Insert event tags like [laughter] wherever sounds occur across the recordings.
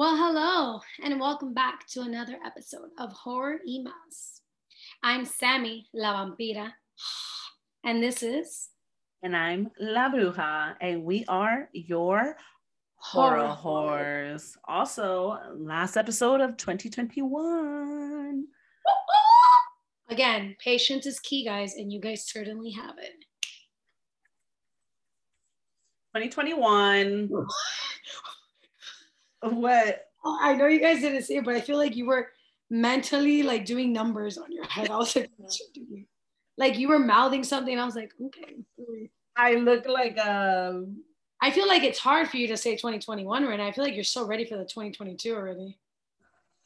Well, hello, and welcome back to another episode of Horror Emas. I'm Sammy La Vampira, [sighs] and this is. And I'm La Bruja, and we are your horror whores. Also, last episode of 2021. Again, patience is key, guys, and you guys certainly have it. 2021. [gasps] [laughs] what? I know you guys didn't see it, but I feel like you were mentally like doing numbers on your head. I was like, [laughs] like you were mouthing something. I was like, okay. I look like um. I feel like it's hard for you to say 2021 right now. I feel like you're so ready for the 2022 already.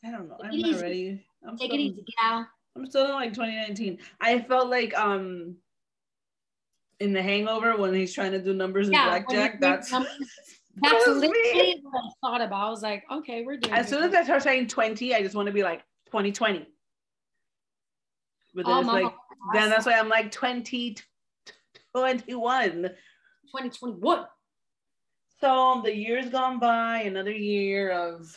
I don't know. Take I'm not easy. ready. I'm Take still, it easy, gal. I'm still in like 2019. I felt like um in the hangover when he's trying to do numbers in blackjack. That's [laughs] That's literally what I thought about. I was like, okay, we're doing As soon as I start saying 20, I just want to be like 2020. But then oh, it's like, awesome. then that's why I'm like 2021. 2021. So the year's gone by, another year of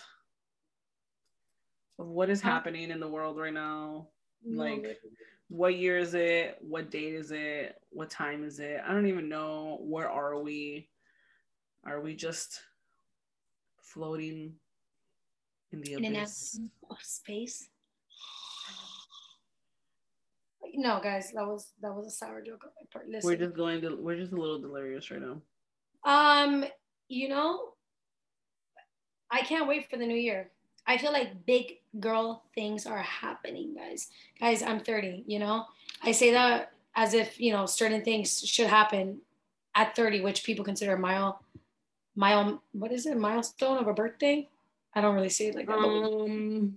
of what is happening in the world right now. Like what year is it? What date is it? What time is it? I don't even know. Where are we? Are we just floating in the in abyss? of space? No, guys, that was that was a sour joke on my part. Listen. We're just going to we're just a little delirious right now. Um, you know, I can't wait for the new year. I feel like big girl things are happening, guys. Guys, I'm 30, you know? I say that as if, you know, certain things should happen at 30, which people consider a mile mile what is it? Milestone of a birthday? I don't really see it like that um,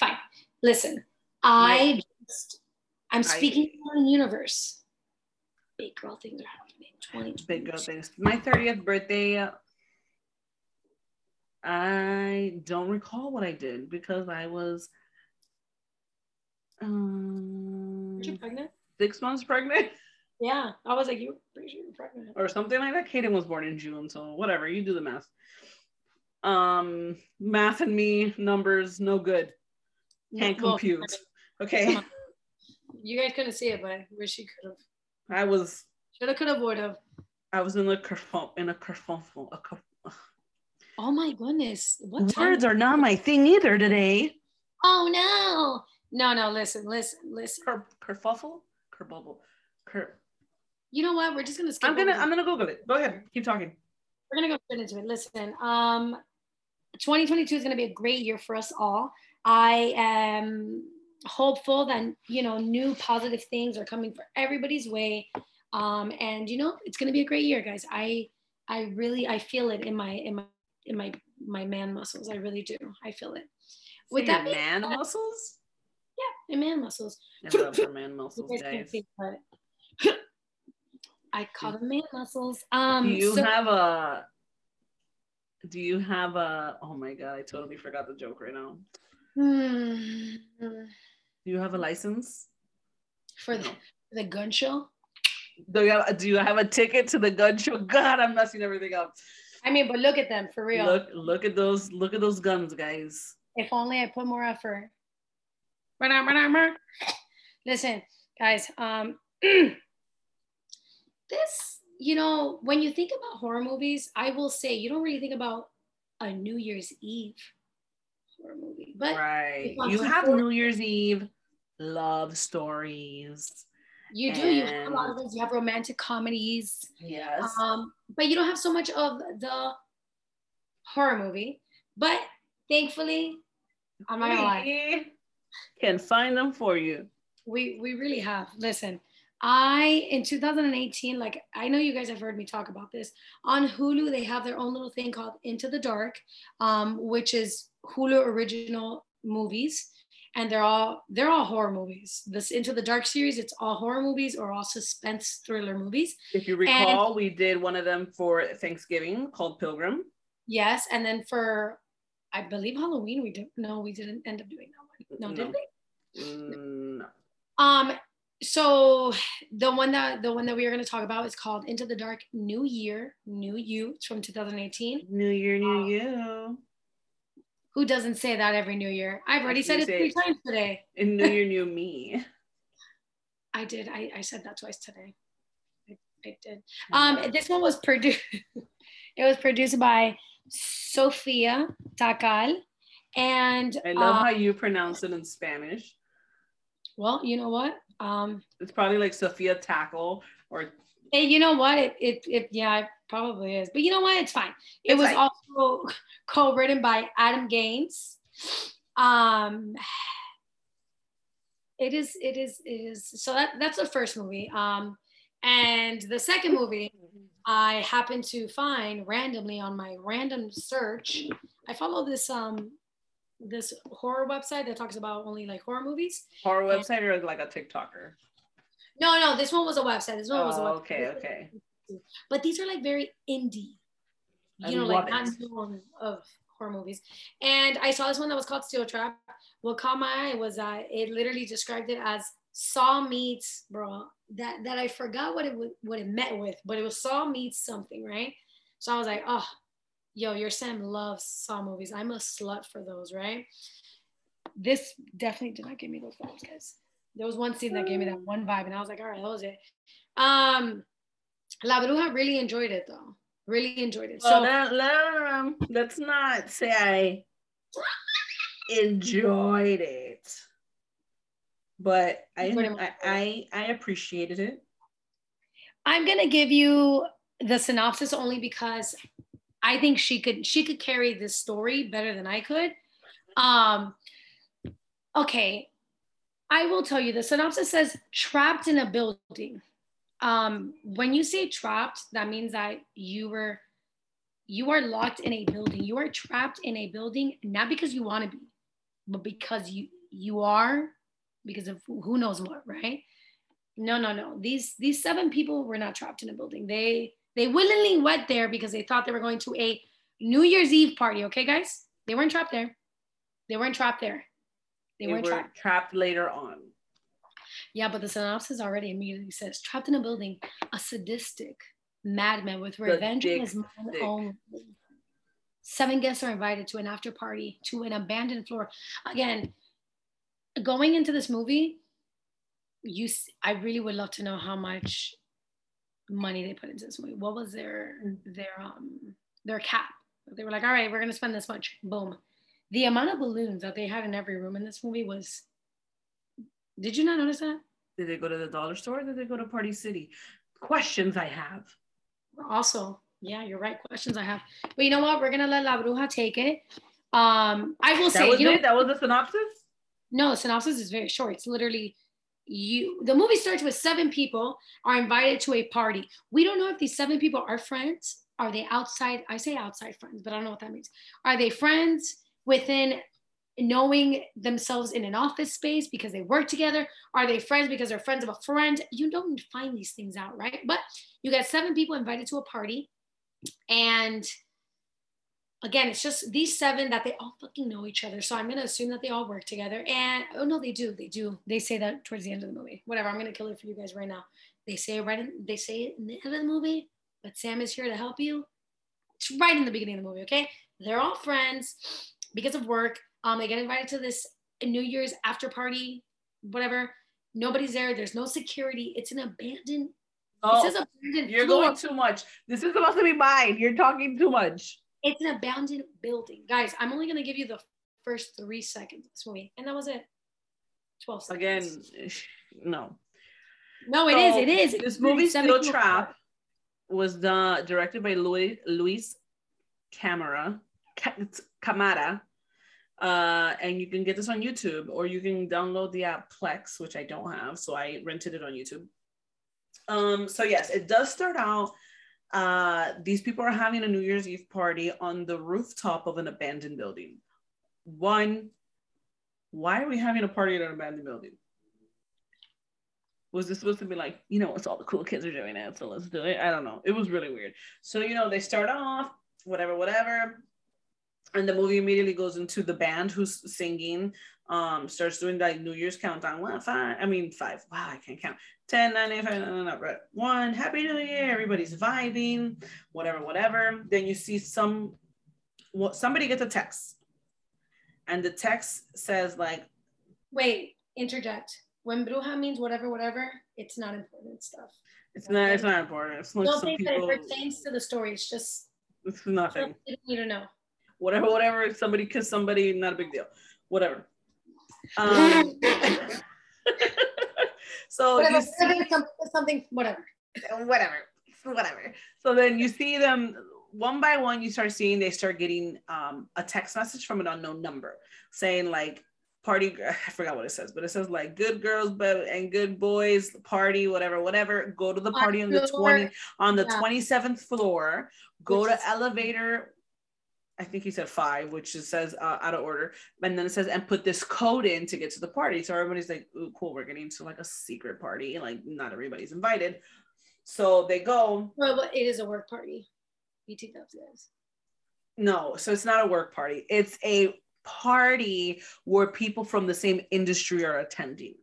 fine. Listen i just i'm speaking I, the universe. Big girl things are happening. 20 big girl things. My 30th birthday i don't recall what i did because i was um, pregnant? six months pregnant [laughs] Yeah, I was like, you pretty sure you're pregnant. Or something like that. Kaden was born in June, so whatever. You do the math. Um, math and me, numbers, no good. Can't well, compute. Okay. [laughs] You guys couldn't see it, but I wish you could have. I was. Should have, could have, would have. I was in a kerfuffle. In a kerfuffle. A kerf- oh my goodness! What words are not my thing either today? Oh no! No, no. Listen, listen, listen. Ker kerfuffle, kerbubble, ker you know what? We're just gonna skip. I'm gonna I'm gonna Google it. Go ahead. Keep talking. We're gonna go straight into it. Listen, um, 2022 is gonna be a great year for us all. I am hopeful that you know new positive things are coming for everybody's way. Um, and you know it's gonna be a great year, guys. I I really I feel it in my in my in my my man muscles. I really do. I feel it. With so that man said, muscles. Yeah, in man muscles. I love her man muscles, [laughs] guys. I call them man muscles. Um, do you so- have a? Do you have a? Oh my god! I totally forgot the joke right now. Hmm. Do you have a license for the, the gun show? Do you have, do you have a ticket to the gun show? [laughs] God, I'm messing everything up. I mean, but look at them for real. Look, look at those, look at those guns, guys. If only I put more effort. Listen, guys. Um, [clears throat] this, you know, when you think about horror movies, I will say you don't really think about a New Year's Eve horror movie. But right. You have New Year's Eve love stories. You do. And... You have a lot of those. You have romantic comedies. Yes. Um, but you don't have so much of the horror movie. But thankfully, I'm not gonna lie. Can find them for you. We we really have. Listen, I in 2018, like I know you guys have heard me talk about this on Hulu. They have their own little thing called Into the Dark, um, which is Hulu original movies, and they're all they're all horror movies. This Into the Dark series, it's all horror movies or all suspense thriller movies. If you recall, and, we did one of them for Thanksgiving called Pilgrim. Yes, and then for I believe Halloween, we did no, we didn't end up doing that one. No, no. did we? Mm, no. Um, so the one that the one that we are going to talk about is called Into the Dark New Year, New You. It's from 2018. New Year, New um, You. Who doesn't say that every New Year? I've already said it three times today. In New Year, New [laughs] Me. I did. I, I said that twice today. I, I did. Um, this one was produced. [laughs] it was produced by Sophia Takal, and I love uh, how you pronounce it in Spanish. Well, you know what? Um, it's probably like Sophia Tackle or. Hey, you know what? It, it, it yeah, it probably is. But you know what? It's fine. It it's was fine. also [laughs] co-written by Adam Gaines. Um, it is, it is, it is. So that that's the first movie. Um, and the second movie I happened to find randomly on my random search. I follow this um this horror website that talks about only like horror movies. Horror website or like a TikToker? No, no, this one was a website. This one oh, was a oh, website. Okay, okay. But these are like very indie, you I know, like not known of horror movies. And I saw this one that was called Steel Trap. What caught my eye was that it literally described it as Saw meets, bro. That that I forgot what it what it met with, but it was Saw meets something, right? So I was like, oh, yo, your Sam loves Saw movies. I'm a slut for those, right? This definitely did not give me those vibes, guys. There was one scene that gave me that one vibe, and I was like, all right, that was it. Um, La Bruja really enjoyed it though. Really enjoyed it. Well, so that, let, let's not say I enjoyed it, but I, I I I appreciated it. I'm gonna give you the synopsis only because I think she could she could carry this story better than I could. Um, okay, I will tell you the synopsis says trapped in a building. Um, when you say trapped, that means that you were you are locked in a building. You are trapped in a building not because you want to be, but because you you are because of who knows what, right? No, no, no. These these seven people were not trapped in a building. They they willingly went there because they thought they were going to a New Year's Eve party. Okay, guys? They weren't trapped there. They weren't trapped there. They, they weren't were trapped. trapped later on. Yeah, but the synopsis already immediately says trapped in a building, a sadistic madman with revenge in his mind only. Seven guests are invited to an after party to an abandoned floor. Again, going into this movie, you I really would love to know how much money they put into this movie. What was their their um their cap? They were like, all right, we're gonna spend this much. Boom. The amount of balloons that they had in every room in this movie was. Did you not notice that? Did they go to the dollar store? did they go to Party City? Questions I have. Also, yeah, you're right. Questions I have. But you know what? We're gonna let La Bruja take it. Um, I will that say, was you it? know, that was the synopsis. No, the synopsis is very short. It's literally you the movie starts with seven people are invited to a party. We don't know if these seven people are friends. Are they outside? I say outside friends but i don't know what that means. Are they friends within knowing themselves in an office space because they work together? Are they friends because they're friends of a friend? You don't find these things out right? But you got seven people invited to a party and again, it's just these seven that they all fucking know each other. So I'm gonna assume that they all work together. And oh no, they do, they do. They say that towards the end of the movie. Whatever, I'm gonna kill it for you guys right now. They say it right in, they say it in the end of the movie, but Sam is here to help you. It's right in the beginning of the movie, okay? They're all friends because of work. Um, they get invited to this New Year's after party, whatever. Nobody's there. There's no security. It's an abandoned. Oh, you're going too much. This is supposed to be mine. You're talking too much. It's an abandoned building. Guys, I'm only going to give you the first three seconds of this movie. And that was it. 12 seconds. Again, no. No, it so, is. It is. This movie, Steel Trap, was the, directed by Louis, Luis Camera, Camara. Uh, and you can get this on YouTube or you can download the app Plex, which I don't have. So I rented it on YouTube. Um, so yes, it does start out uh, these people are having a New Year's Eve party on the rooftop of an abandoned building. One, why are we having a party at an abandoned building? Was this supposed to be like, you know, it's all the cool kids are doing it, so let's do it? I don't know. It was really weird. So, you know, they start off, whatever, whatever. And the movie immediately goes into the band who's singing um, starts doing like New Year's countdown. One, five, I mean five. Wow, I can't count. 10, 9, 8, 5, no, no, right. One, Happy New Year. Everybody's vibing, whatever, whatever. Then you see some, well, somebody gets a text. and the text says like wait interject when bruja means whatever whatever it's not important stuff it's okay? not it's not important it's like don't think people, that it pertains to the story it's just it's nothing you don't need to know whatever whatever somebody kiss somebody not a big deal whatever um, [laughs] so whatever, you see, something, something whatever. Whatever whatever. So then you see them one by one you start seeing they start getting um, a text message from an unknown number saying like party [laughs] i forgot what it says but it says like good girls but and good boys party whatever whatever. Go to the party on the 20 on the yeah. 27th floor. Go which to elevator I think he said five, which it says uh, out of order. And then it says, and put this code in to get to the party. So everybody's like, ooh, cool, we're getting to like a secret party. Like, not everybody's invited. So they go. Well, it is a work party. BT Dubs guys. No, so it's not a work party. It's a party where people from the same industry are attending.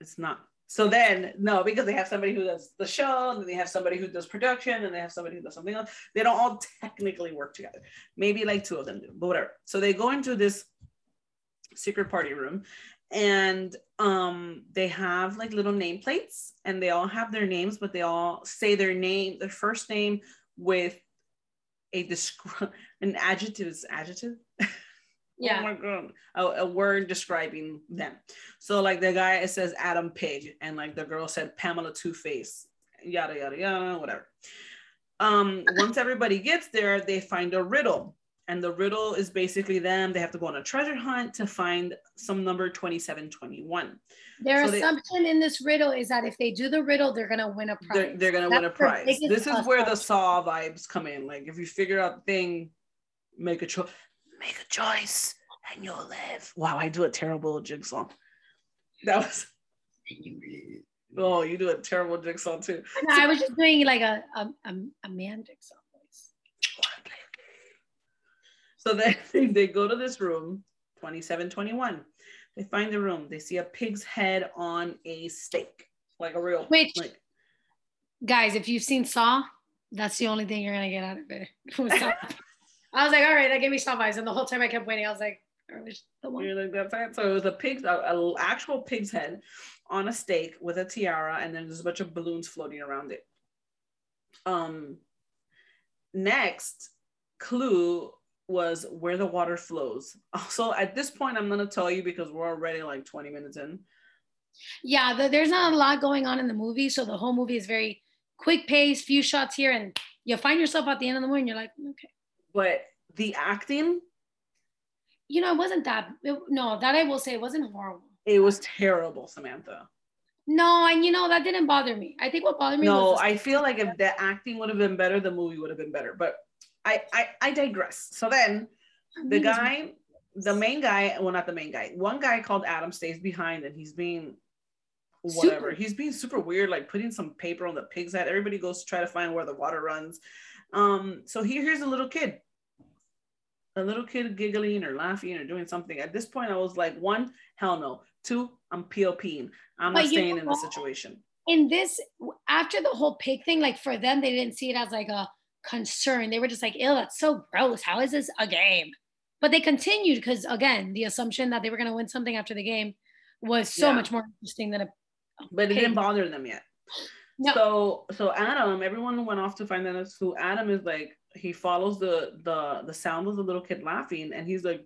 It's not. So then, no, because they have somebody who does the show, and then they have somebody who does production, and they have somebody who does something else. They don't all [laughs] technically work together. Maybe like two of them do, but whatever. So they go into this secret party room, and um they have like little nameplates and they all have their names but they all say their name their first name with a descri- an adjective is adjective [laughs] yeah. oh my God. A, a, word describing them. So like the guy it says adam pig and like the girl said pamela two face yada yada yada whatever. Um once everybody gets there they find a riddle and the riddle is basically them they have to go on a treasure hunt to find some number 2721 their so assumption they, in this riddle is that if they do the riddle they're going to win a prize. they're, they're going to win a prize. this is where the saw vibes come in. Like if you figure out the thing make a choice make a choice and you'll live wow i do a terrible jigsaw that was oh you do a terrible jigsaw too no, i was just doing like a a, a, a man jigsaw so then [laughs] they go to this room, 2721. They find the room. They see a pig's head on a stake, like a real. Which, like, guys, if you've seen Saw, that's the only thing you're gonna get out of it. [laughs] [laughs] I was like, all right, that gave me Saw eyes. and the whole time I kept waiting, I was like, the one. You're like, that's it. So it was a pig's, an actual pig's head on a stake with a tiara, and then there's a bunch of balloons floating around it. Um. Next clue was where the water flows. [laughs] So at this point, I'm gonna tell you because we're already like 20 minutes in. Yeah, the, there's not a lot going on in the movie, so the whole movie is very quick pace, few shots here, and you find yourself at the end of the movie, and you're like, okay. But the acting, you know, it wasn't that. It, no, that I will say, it wasn't horrible. It was terrible, Samantha. No, and you know that didn't bother me. I think what bothered me. No, I feel like if the acting would have been better, the movie would have been better. But I, I, I digress. So then the guy, the main guy, well, not the main guy, one guy called Adam stays behind and he's being whatever. Super. He's being super weird, like putting some paper on the pig's head. Everybody goes to try to find where the water runs. Um, so here, here's a little kid. A little kid giggling or laughing or doing something. At this point, I was like, one, hell no. Two, I'm POPing. I'm not staying in the situation. In this, after the whole pig thing, like for them, they didn't see it as like a concern. They were just like, ew, that's so gross. How is this a game? But they continued because, again, the assumption that they were going to win something after the game was so yeah. much more interesting than a. But it didn't bother them yet. No. So, so Adam, everyone went off to find out who Adam is like he follows the the the sound of the little kid laughing and he's like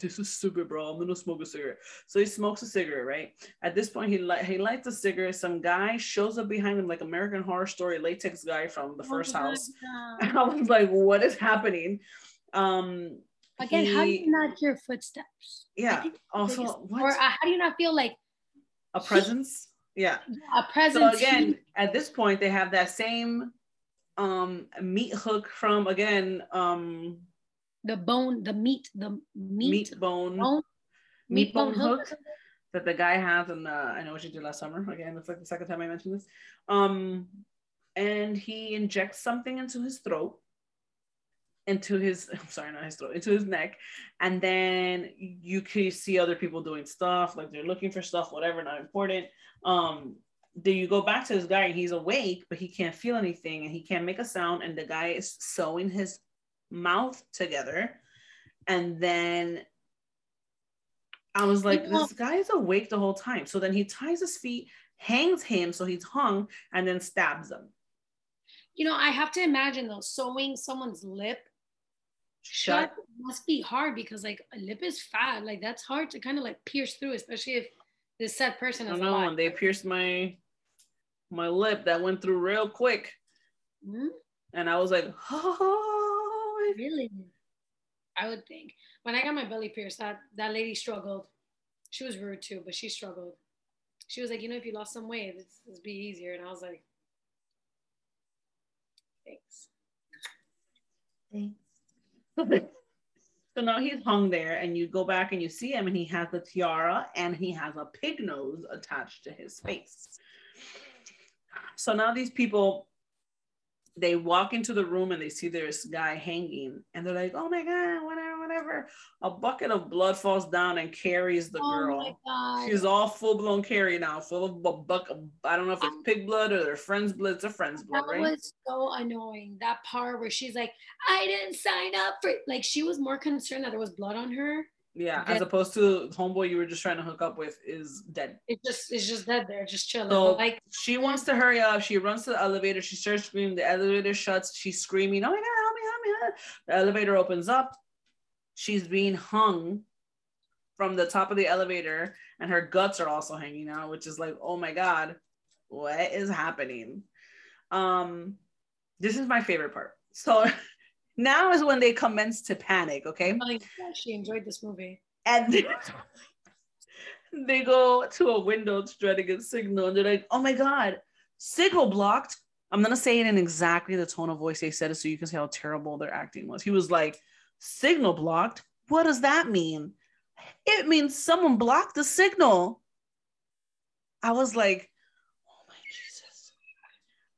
this is stupid bro. I'm gonna smoke a cigarette. So he smokes a cigarette right? At this point he light he lights a cigarette. Some guy shows up behind him like american horror story latex guy from the oh first oh house. [laughs] And i was like what is happening? Um again he, how do you not hear footsteps? Yeah also or uh, how do you not feel like a presence? Yeah. A presence so again at this point they have that same um meat hook from again um the bone the meat the meat, meat bone, bone? Meat, meat bone, bone hook, hook that the guy has and uh, I know what you did last summer again it's like the second time I mentioned this. Um and he injects something into his throat into his [laughs] I'm sorry not his throat into his neck. And then you can see other people doing stuff like they're looking for stuff whatever not important. Um then you go back to this guy and he's awake, but he can't feel anything and he can't make a sound. And the guy is sewing his mouth together And then I was like, this guy is awake the whole time. So then he ties his feet, hangs him so he's hung, and then stabs him. You know, I have to imagine though, sewing someone's lip shut must be hard because like a lip is fat. Like that's hard to kind of like pierce through, especially if this said person is. I know, and they pierced my my lip that went through real quick. Mm-hmm. And I was like, oh really? I would think. When I got my belly pierced, that that lady struggled. She was rude too, but she struggled. She was like, you know, if you lost some weight, this would be easier. And I was like, thanks. Thanks. [laughs] so now he's hung there, and you go back and you see him, and he has the tiara and he has a pig nose attached to his face. So now these people they walk into the room and they see this guy hanging and they're like, oh my God, whatever, whatever. A bucket of blood falls down and carries the oh girl. oh girl. She's all full blown Carrie now, full of a bucket. I don't know if it's pig blood or their friend's blood. It's a friend's blood, that right? That was so annoying. That part where she's like, I didn't sign up for. Like she was more concerned that there was blood on her yeah, dead. as opposed to homeboy you were just trying to hook up with is dead. It just it's just dead there, just chilling. So like she wants to hurry up. She runs to the elevator. She starts screaming. The elevator shuts. She's screaming, "Oh my god, help me, help me!" Help me. The elevator opens up. She's being hung from the top of the elevator, and her guts are also hanging out, which is like, oh my god, what is happening? Um, this is my favorite part. So [laughs] Now is when they commence to panic, okay? Oh she enjoyed this movie. And they, [laughs] they go to a window to try to get signal, and they're like, oh my God, signal blocked. I'm gonna say it in exactly the tone of voice they said it so you can see how terrible their acting was. He was like, signal blocked? What does that mean? It means someone blocked the signal. I was like, oh my Jesus.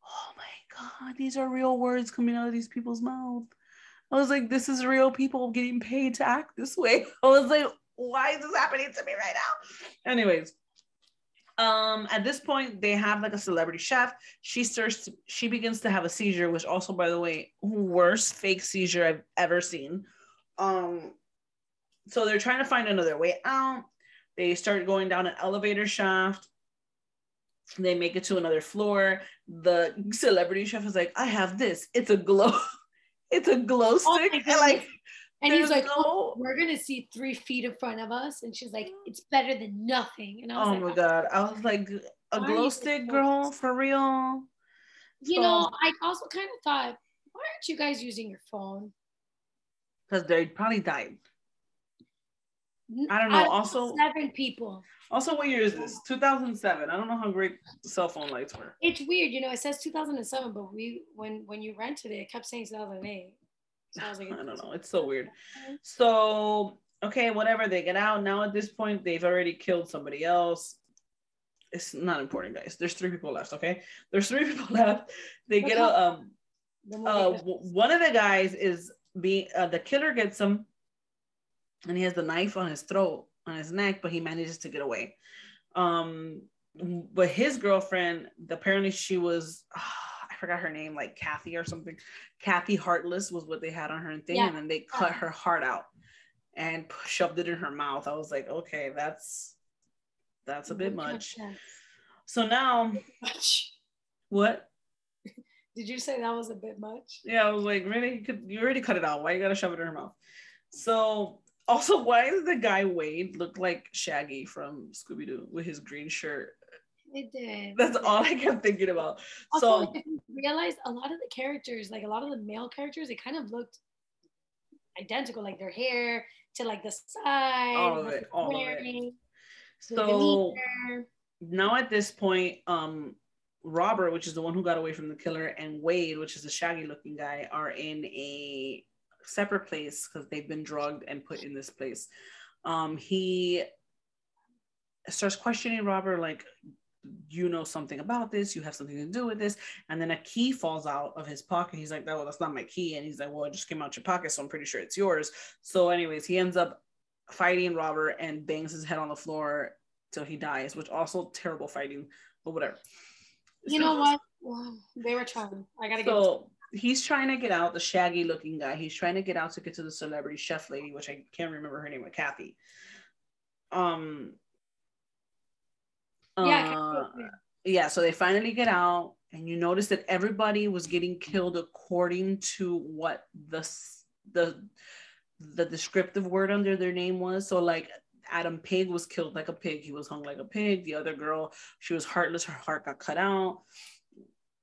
Oh my God, these are real words coming out of these people's mouth. I was like, this is real people getting paid to act this way. [laughs] I was like, why is this happening to me right now? Anyways, um, at this point, they have like a celebrity chef. She starts, to, she begins to have a seizure, which also, by the way, worst fake seizure I've ever seen. Um, so they're trying to find another way out. They start going down an elevator shaft. They make it to another floor. The celebrity chef is like, I have this. It's a glow. [laughs] It's a glow oh stick. Oh and like and he's like, no... oh, we're gonna see three feet in front of us. And she's like, it's better than nothing. And I was like, oh like, my oh, god. I was like, a glow stick girl for real. You so, know, I also kind of thought, why aren't you guys using your phone? Because they probably died. I don't know. also, seven people. Also, what year is this? 2007. I don't know how great cell phone lights were. It's weird, you know. It says 2007, but we when when you rented it, it kept saying 2008. So I was like, [laughs] I don't know. It's so weird. So okay, whatever. They get out now. At this point, they've already killed somebody else. It's not important, guys. There's three people left. Okay, there's three [laughs] people left. They get a Um, uh, one of the guys is being uh, the killer gets him, and he has the knife on his throat on his neck, but he manages to get away. Um, but his girlfriend, apparently she was, oh, I forgot her name, like Kathy or something. Kathy Heartless was what they had on her thing, yeah. and then they cut her heart out and shoved it in her mouth. I was like, okay, that's that's a bit much. So now, what? [laughs] Did you say that was a bit much? Yeah, I was like, really? You, could, you already cut it out. Why you gotta shove it in her mouth? So also, why does the guy Wade look like Shaggy from Scooby Doo with his green shirt? It did. That's all I kept thinking about. Also, so realized a lot of the characters, like a lot of the male characters, it kind of looked identical, like their hair to like the side. All of it. All wearing, of it. So now at this point, um, Robert, which is the one who got away from the killer, and Wade, which is the shaggy looking guy, are in a separate place because they've been drugged and put in this place. Um, he starts questioning Robert, like, you know something about this, you have something to do with this. And then a key falls out of his pocket. He's like, oh, that's not my key. And he's like, well, it just came out your pocket, so I'm pretty sure it's yours. So, anyways, he ends up fighting Robert and bangs his head on the floor till he dies, which also terrible fighting, but whatever. You so, know what? They were trying. I gotta so, he's trying to get out, the shaggy looking guy. He's trying to get out to get to the celebrity chef lady, which I can't remember her name, but Kathy. Um. Yeah. Uh, yeah. So they finally get out, and you notice that everybody was getting killed according to what the the the descriptive word under their name was. So like Adam Pig was killed like a pig. He was hung like a pig. The other girl, she was heartless. Her heart got cut out.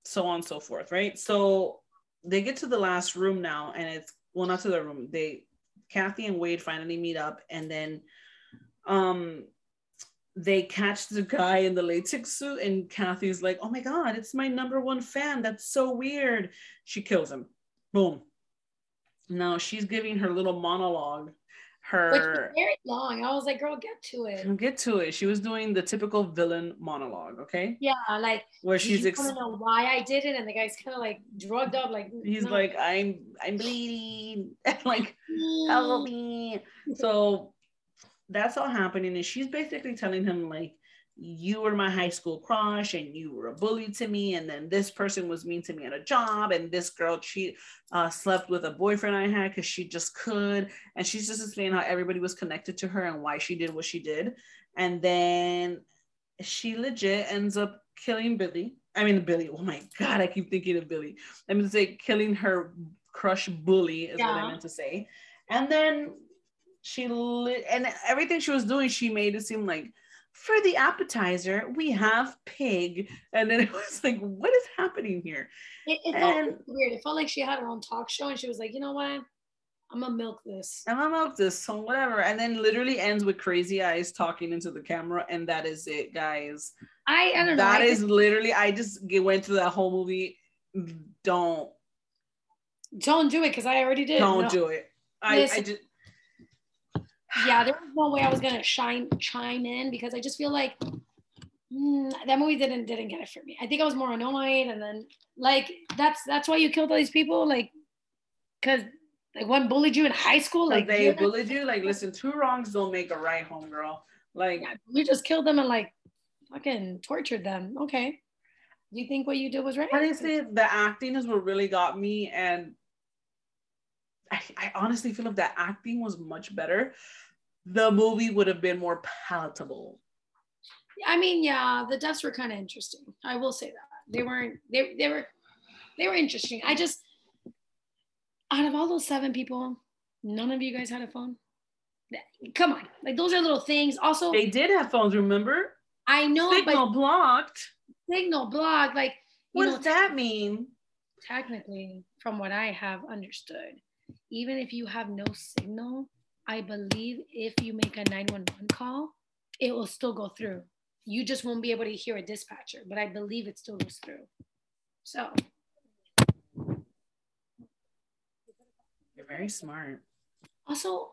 So on and so forth, right? So they get to the last room now, and it's well, not to the room. They Kathy and Wade finally meet up, and then um they catch the guy in the latex suit, and Kathy's like, "Oh my god, it's my number one fan. That's so weird." She kills him. Boom. Now she's giving her little monologue her Which was very long. I was like, girl, get to it. Get to it. She was doing the typical villain monologue, okay? Yeah, like where she's ex- don't know why I did it, and the guy's kind of like drugged up, like he's no. like, I'm I'm bleeding, [laughs] like help mm. me. So that's all happening, and she's basically telling him like you were my high school crush and you were a bully to me and then this person was mean to me at a job and this girl she uh, slept with a boyfriend i had because she just could. And she's just explaining how everybody was connected to her and why she did what she did. And then she legit ends up killing billy. I mean billy. Oh my god i keep thinking of billy. I mean to say killing her crush bully is yeah. what i meant to say. And then she lit and everything she was doing she made it seem like for the appetizer, we have pig. And then it [laughs] was like, what is happening here? It, it felt and, weird. It felt like she had her own talk show and she was like, you know what? I'm gonna milk this. I'm gonna milk this, so whatever. And then literally ends with crazy eyes talking into the camera, and that is it, guys. I, I don't know. That is literally. I just went through that whole movie. Don't. Don't do it because I already did. Don't no. do it. I, I just yeah, there was no way I was gonna shine chime in because I just feel like mm, that movie didn't didn't get it for me. I think I was more annoyed, and then like that's that's why you killed all these people, like because like one bullied you in high school, like they bullied you. Like, listen, two wrongs don't make a right, home girl. Like yeah, you just killed them and like fucking tortured them. Okay. Do you think what you did was right? Honestly, the acting is what really got me, and I, I honestly feel if that acting was much better, the movie would have been more palatable. I mean, yeah, the deaths were kind of interesting. I will say that they weren't. They they were they were interesting. I just out of all those seven people, none of you guys had a phone. Come on, like those are little things. Also, they did have phones. Remember? I know, signal but blocked. Signal blocked. Like, what know, does that mean? Technically, from what I have understood, even if you have no signal, I believe if you make a 911 call, it will still go through. You just won't be able to hear a dispatcher, but I believe it still goes through. So. You're very smart. Also,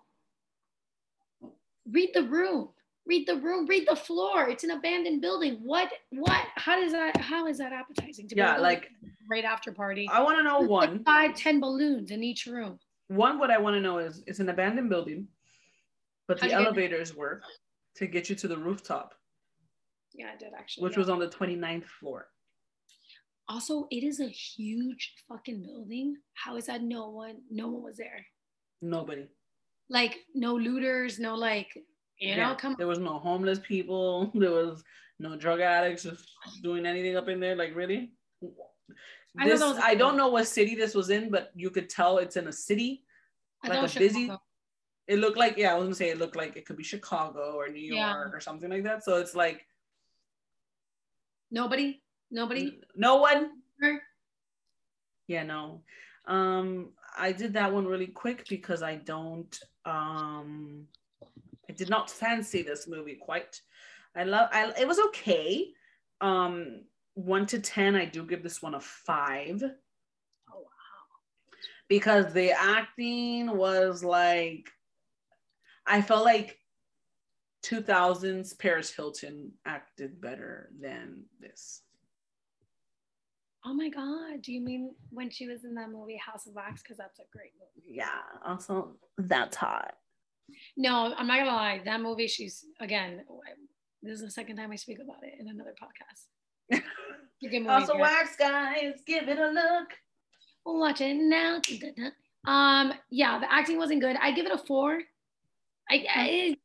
read the room. Read the room. Read the floor. It's an abandoned building. What? What? How does that? How is that appetizing? To yeah, like right after party. I want to know one. Five, ten balloons in each room one what i want to know is it's an abandoned building but the elevators work to get you to the rooftop. Yeah i did actually which yeah. was on the 29th floor. Also it is a huge fucking building. How is that no one no one was there? Nobody. Like no looters no like you yeah, know come there was no homeless people [laughs] there was no drug addicts doing anything up in there like really this I, I don't know what city this was in, but you could tell it's in a city, I like a busy. It looked like yeah, I was gonna say it looked like it could be Chicago or New York yeah. or something like that. So it's like nobody, nobody, no one. Yeah, no. Um, I did that one really quick because I don't. Um, I did not fancy this movie quite. I love. I it was okay. Um, one to 10, I do give this one a five. Oh, wow. Because the acting was like, I felt like 2000s Paris Hilton acted better than this. Oh my God. Do you mean when she was in that movie House of Wax? Because that's a great movie. Yeah. Also, that's hot. No, I'm not going to lie. That movie, she's, again, this is the second time I speak about it in another podcast. Also, wax guys, give it a look. Watch it now. Um, yeah, the acting wasn't good. I give it a four. I, I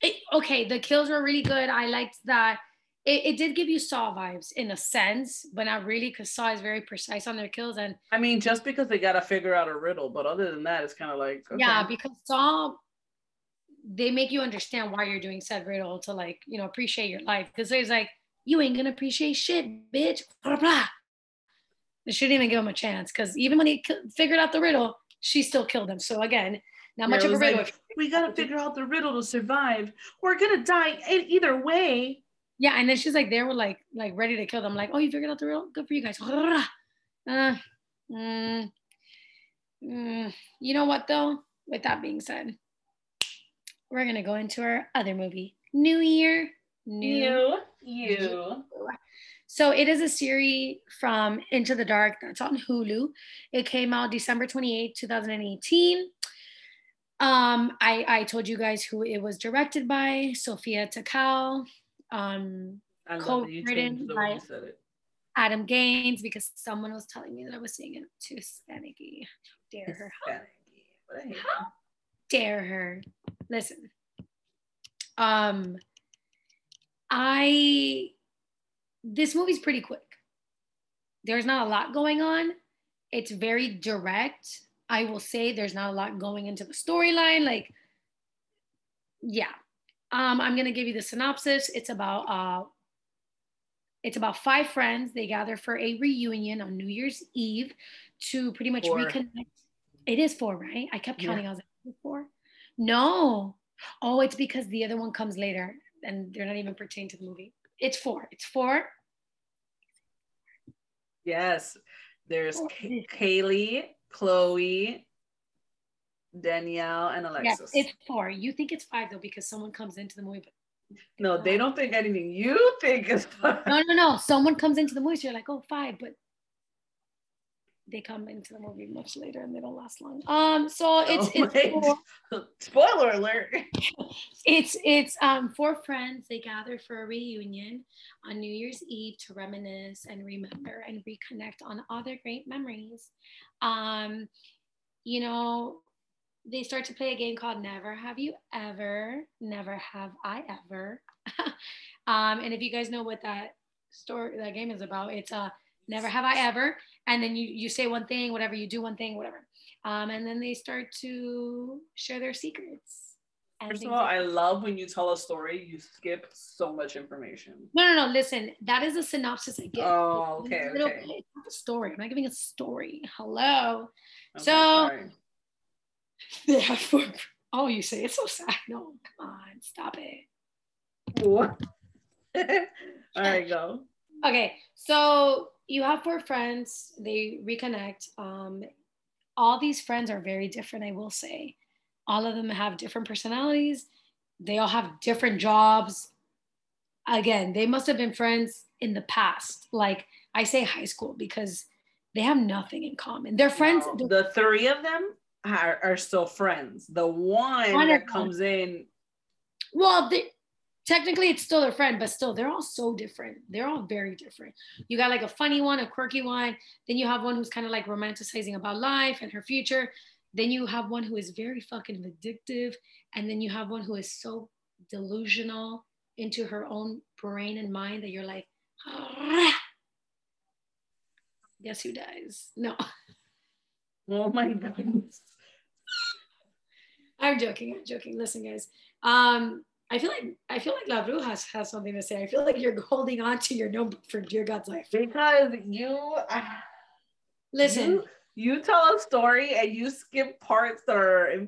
it, okay, the kills were really good. I liked that. It, it, did give you Saw vibes in a sense, but not really because Saw is very precise on their kills. And I mean, just because they got to figure out a riddle, but other than that, it's kind of like okay. yeah, because Saw they make you understand why you're doing said riddle to like you know appreciate your life because it's like you ain't gonna appreciate shit, bitch. Blah blah. They shouldn't even give him a chance because even when he figured out the riddle, she still killed him. So again, not much of a riddle. Like, we gotta figure out the riddle to survive. We're gonna die either way. Yeah, and then she's like, they were like, like ready to kill them. Like, oh, you figured out the riddle? Good for you guys. [laughs] Uh, mm, mm. You know what though? With that being said, we're gonna go into our other movie, New Year, New, You. So it is a series from Into the Dark that's on Hulu. It came out December 28, 2018. Um, I, I told you guys who it was directed by, Sophia Takal. Um, co-written by Adam Gaines because someone was telling me that I was saying it too Hispanic-y. Dare her. How dare her. Listen. Um, I this movie's pretty quick. There's not a lot going on. It's very direct. I will say there's not a lot going into the storyline. Like, yeah. Um, I'm gonna give you the synopsis. It's about uh it's about five friends. They gather for a reunion on New Year's Eve to pretty much four. reconnect. It is four, right? I kept counting. Yeah. I was like, four. No. Oh, it's because the other one comes later and they're not even pertaining to the movie. It's four. It's four. Yes. There's Kaylee, Chloe, Danielle, and Alexis. Yes, it's four. You think it's five though because someone comes into the movie. no, they don't think anything. You think it's five. No, no, no. Someone comes into the movie, so you're like, oh, five, but they come into the movie much later and they don't last long. Um, so it's oh it's [laughs] spoiler alert. [laughs] It's it's um four friends they gather for a reunion on New Year's Eve to reminisce and remember and reconnect on other great memories. Um, you know, they start to play a game called Never Have You Ever, Never Have I Ever. [laughs] um, and if you guys know what that story that game is about, it's a uh, never have I ever. And then you you say one thing, whatever you do one thing, whatever. Um, and then they start to share their secrets. First of all, I love when you tell a story, you skip so much information. No, no, no. Listen, that is a synopsis I give. Oh, okay. Little, okay. It's not a story. I'm not giving a story. Hello. Okay, so [laughs] they have four. Oh, you say it's so sad. No, come on, stop it. What? [laughs] all right, go. Okay, so you have four friends, they reconnect. Um, all these friends are very different, I will say. All of them have different personalities, they all have different jobs. Again, they must have been friends in the past. Like I say high school because they have nothing in common. They're friends. No, the three of them are, are still friends. The one, one that comes in. Well, they, technically it's still their friend, but still they're all so different. They're all very different. You got like a funny one, a quirky one. Then you have one who's kind of like romanticizing about life and her future. Then you have one who is very fucking addictive. And then you have one who is so delusional into her own brain and mind that you're like, ah. guess who dies? No. [laughs] Oh my goodness. I'm joking. I'm joking. Listen, guys. Um, I feel like I feel like La has something to say. I feel like you're holding on to your notebook for dear God's life. Because you uh, listen. You, you, tell a story and you skip parts that are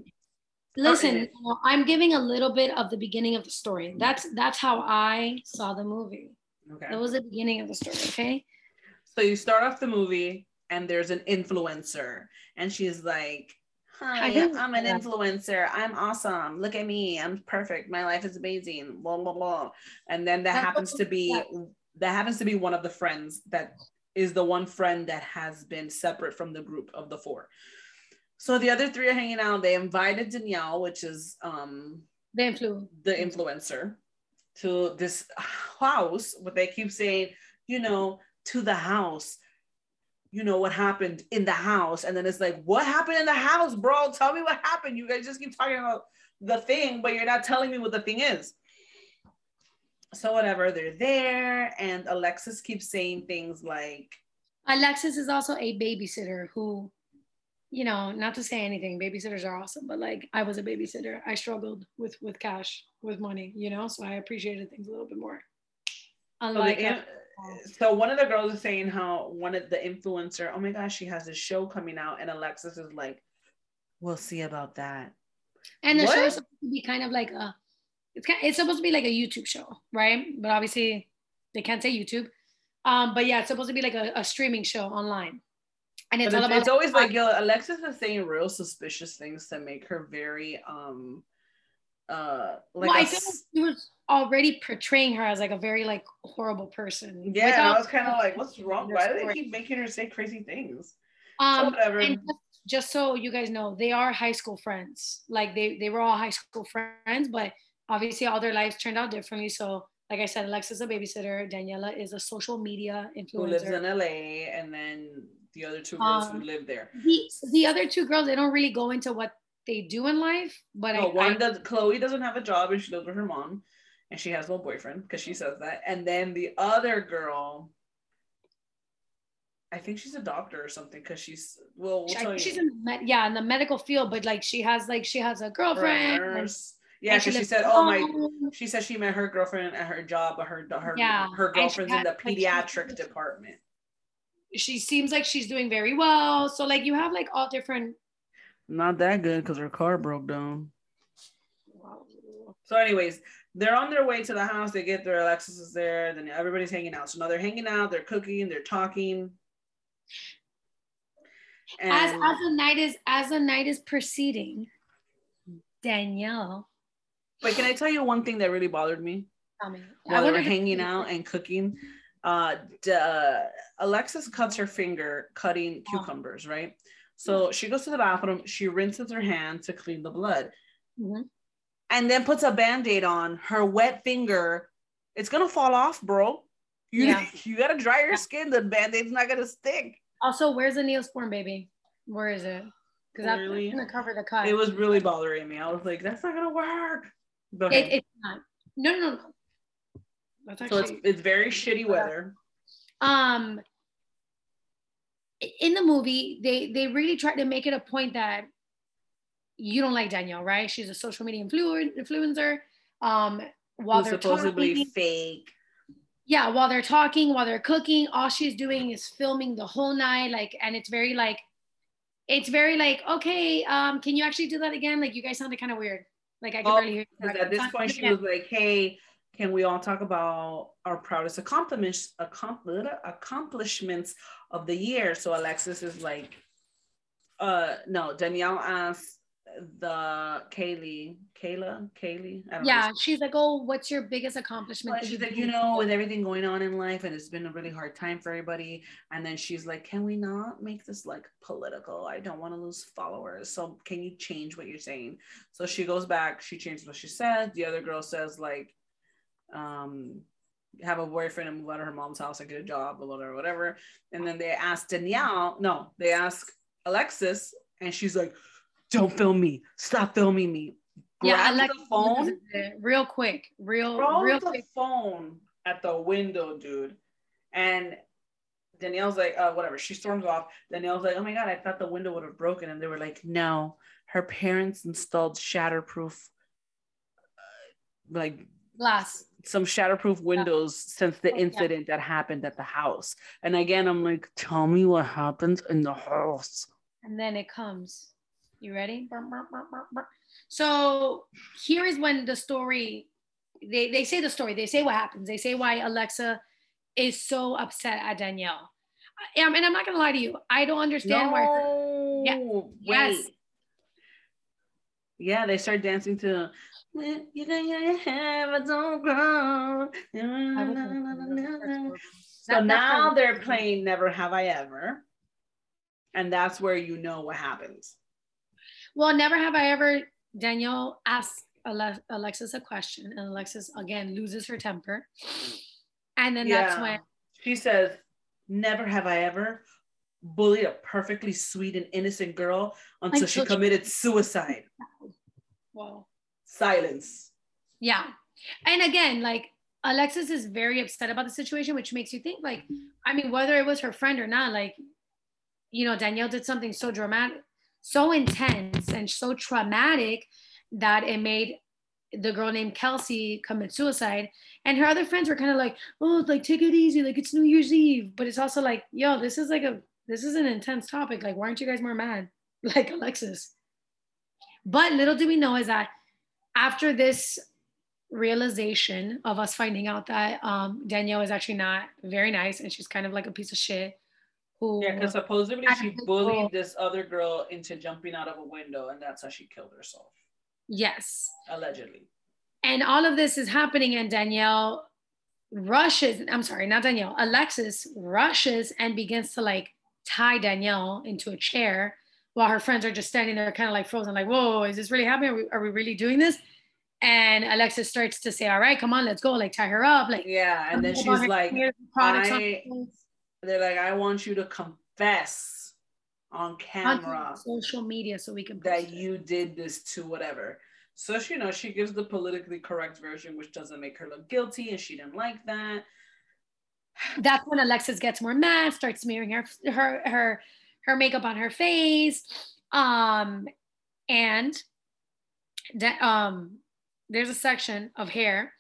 listen i'm giving a little bit of the beginning of the story that's that's how i saw the movie okay that was the beginning of the story okay so you start off the movie and there's an influencer and she's like Hi, I'm an influencer. I'm awesome. Look at me. I'm perfect. My life is amazing. Blah blah blah. And then that happens to be that happens to be one of the friends that is the one friend that has been separate from the group of the four. So the other three are hanging out. They invited Danielle, which is um the influ the influencer, to this house. What they keep saying, you know, to the house you know what happened in the house. And then it's like what happened in the house bro? Tell me what happened. You guys just keep talking about the thing but you're not telling me what the thing is. So whatever they're there. And alexis keeps saying things like alexis is also a babysitter who you know not to say anything babysitters are awesome but like i was a babysitter. I struggled with with cash with money you know so i appreciated things a little bit more. Oh, Unlike so, the, so one of the girls is saying how one of the influencer oh my gosh she has a show coming out and alexis is like we'll see about that and the what? show is supposed to be kind of like a it's kind it's supposed to be like a YouTube show, right? But obviously they can't say YouTube. Um, but yeah, it's supposed to be like a, a streaming show online. And it's, all about it's always like yo, Alexis is saying real suspicious things to make her very um uh like well, I like he was already portraying her as like a very like horrible person. Yeah, without, I was kind of like, what's wrong? Why do they keep making her say crazy things? Um, so whatever. And just, just so you guys know, they are high school friends. Like they they were all high school friends, but obviously all their lives turned out differently. So like I said, Alexa's a babysitter. Daniela is a social media influencer. Who lives in LA and then the other two girls um, who live there. The, the other two girls, they don't really go into what they do in life. But no, I, one I, does Chloe doesn't have a job and she lives with her mom and she has no boyfriend because she says that. And then the other girl, I think she's a doctor or something because she's well, we'll she's in med- yeah in the medical field, but like she has like she has a girlfriend. Yeah, because she, said, "Oh my," she said she met her girlfriend at her job, but her her yeah. her girlfriend's in the pediatric like, department. She seems like she's doing very well. So like you have like all different. Not that good because her car broke down. So, anyways, they're on their way to the house. They get there. Alexis is there. Then everybody's hanging out. So now they're hanging out. They're cooking. They're talking. And as as the night is as the night is proceeding, Danielle Wait, can I tell you one thing that really bothered me? Tell me. While they were hanging out and cooking, uh, uh, Alexis cuts her finger cutting oh. cucumbers, right? So she goes to the bathroom, she rinses her hand to clean the blood, mm-hmm. and then puts a band aid on her wet finger. It's gonna fall off, bro. You, yeah. [laughs] you gotta dry your skin, the band aid's not gonna stick. Also, where's the Neosporin, baby? Where is it? Because that's really, gonna cover the cut. It was really bothering me. I was like, that's not gonna work. It, it's not. No, no, no. That's actually, so it's it's very shitty weather. Um, in the movie, they they really tried to make it a point that you don't like Danielle, right? She's a social media influ- influencer. Um, while Who's they're supposedly talking, fake. Yeah, while they're talking, while they're cooking, all she's doing is filming the whole night, like, and it's very like, it's very like, okay, um, can you actually do that again? Like, you guys sounded kind of weird. Like I can oh, hear. At this point, she was like, "Hey, can we all talk about our proudest accomplishments accomplishments of the year?" So Alexis is like, "Uh, no." Danielle asked the Kaylee, Kayla, Kaylee. yeah, know. she's like, "Oh, what's your biggest accomplishment?" Well, she's like, "You know, with everything going on in life, and it's been a really hard time for everybody." And then she's like, "Can we not make this like political? I don't want to lose followers. So can you change what you're saying?" So she goes back. She changes what she said. The other girl says like, um, have a boyfriend and move out of her mom's house and get a job or whatever, whatever. And then they ask Danielle, no, they ask Alexis, and she's like, don't film me. Stop filming me. Grab yeah, the phone real quick, real, Throw real the quick. phone at the window, dude. And Danielle's like, uh, whatever. She storms off. Danielle's like, oh my god, I thought the window would have broken, and they were like, no, her parents installed shatterproof, uh, like glass, some shatterproof windows yeah. since the oh, incident yeah. that happened at the house. And again, I'm like, tell me what happens in the house. And then it comes you ready? So here is when the story, they, they say the story, they say what happens. They say why Alexa is so upset at Danielle. Um, and I'm not gonna lie to you, I don't understand no, why. Yeah, wait. Yes. Yeah, they start dancing to you can your hair, but don't grow. So now they're playing Never Have I Ever. And that's where you know what happens. Well, never have I ever, Danielle asks Alexis a question, and Alexis again loses her temper. And then yeah. that's when she says, Never have I ever. bullied a perfectly sweet and innocent girl until, until she committed suicide. Wow. Silence. Yeah. And again, like Alexis is very upset about the situation, which makes you think, like, I mean, whether it was her friend or not, like, you know, Danielle did something so dramatic, so intense, and so traumatic that it made the girl named Kelsey commit suicide. And her other friends were kind of like, oh, like, take it easy. Like, it's New Year's Eve. But it's also like, yo, this is like a, this is an intense topic. Like, why aren't you guys more mad? [laughs] Like Alexis. But little do we know is that after this realization of us finding out that um, Danielle is actually not very nice and she's kind of like a piece of shit. Who yeah, because supposedly she bullied this other girl into jumping out of a window, and that's how she killed herself. Yes. Allegedly. And all of this is happening, and Danielle rushes. I'm sorry, not Danielle. Alexis rushes and begins to like tie Danielle into a chair while her friends are just standing there, kind of like frozen, like, "Whoa, is this really happening? Are we, are we really doing this?" And Alexis starts to say, All right, come on, let's go, like tie her up. Like, yeah. And then she's like, I, they're like, I want you to confess on camera on social media so we can that it. you did this to whatever. So she, you know, she gives the politically correct version, which doesn't make her look guilty, and she didn't like that. That's when Alexis gets more mad, starts smearing her her her her makeup on her face. Um and that um there's a section of hair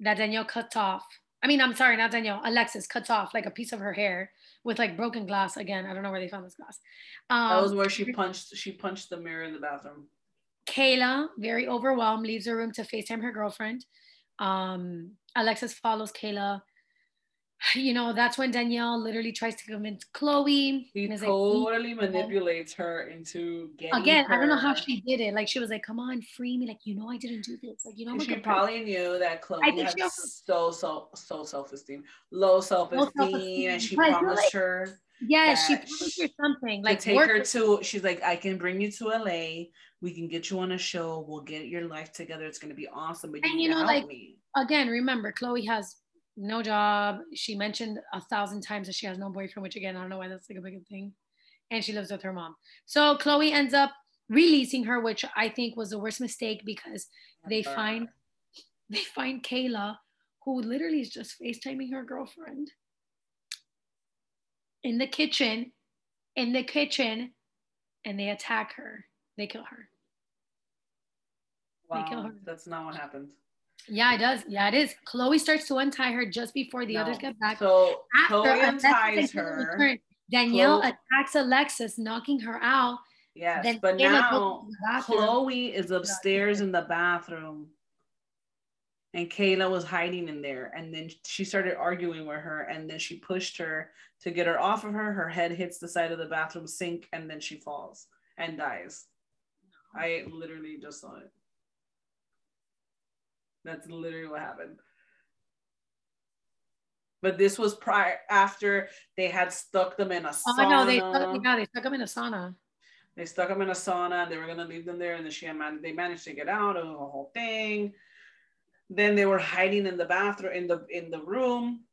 that Danielle cuts off. I mean, I'm sorry, not Danielle, Alexis cuts off like a piece of her hair with like broken glass. Again, I don't know where they found this glass. Um, that was where she punched. She punched the mirror in the bathroom. Kayla, very overwhelmed, leaves her room to FaceTime her girlfriend. Um, Alexis follows Kayla you know, that's when Danielle literally tries to convince Chloe. He totally like, manipulates her into getting. Again, her. I don't know how she did it. Like she was like, "Come on, free me!" Like you know, I didn't do this. Like you know, she probably person. knew that Chloe had also, so so so self esteem, low self esteem, and she promised like, her. Yes, she promised her something. Like take her to. She's like, I can bring you to LA. We can get you on a show. We'll get your life together. It's gonna be awesome. But you, and, you know, like me. again, remember, Chloe has no job. She mentioned a thousand times that she has no boyfriend, which again, I don't know why that's like a big thing. And she lives with her mom. So Chloe ends up releasing her, which I think was the worst mistake because they uh-huh. find they find Kayla, who literally is just FaceTiming her girlfriend in the kitchen, in the kitchen, and they attack her. They kill her. Wow, they kill her. That's not what happened. Yeah, it does. Yeah, it is. Chloe starts to untie her just before the no. others get back. So After Chloe unties her. Return, Danielle Chloe, attacks Alexis, knocking her out. Yes, then but now Chloe is upstairs in the bathroom. And Kayla was hiding in there. And then she started arguing with her. And then she pushed her to get her off of her. Her head hits the side of the bathroom sink. And then she falls and dies. I literally just saw it. That's literally what happened. But this was prior after they had stuck them in a sauna. Oh no, they stuck, yeah, they stuck them in a sauna. They stuck them in a sauna. And they were gonna leave them there, and then she man- they managed to get out of the whole thing. Then they were hiding in the bathroom in the in the room.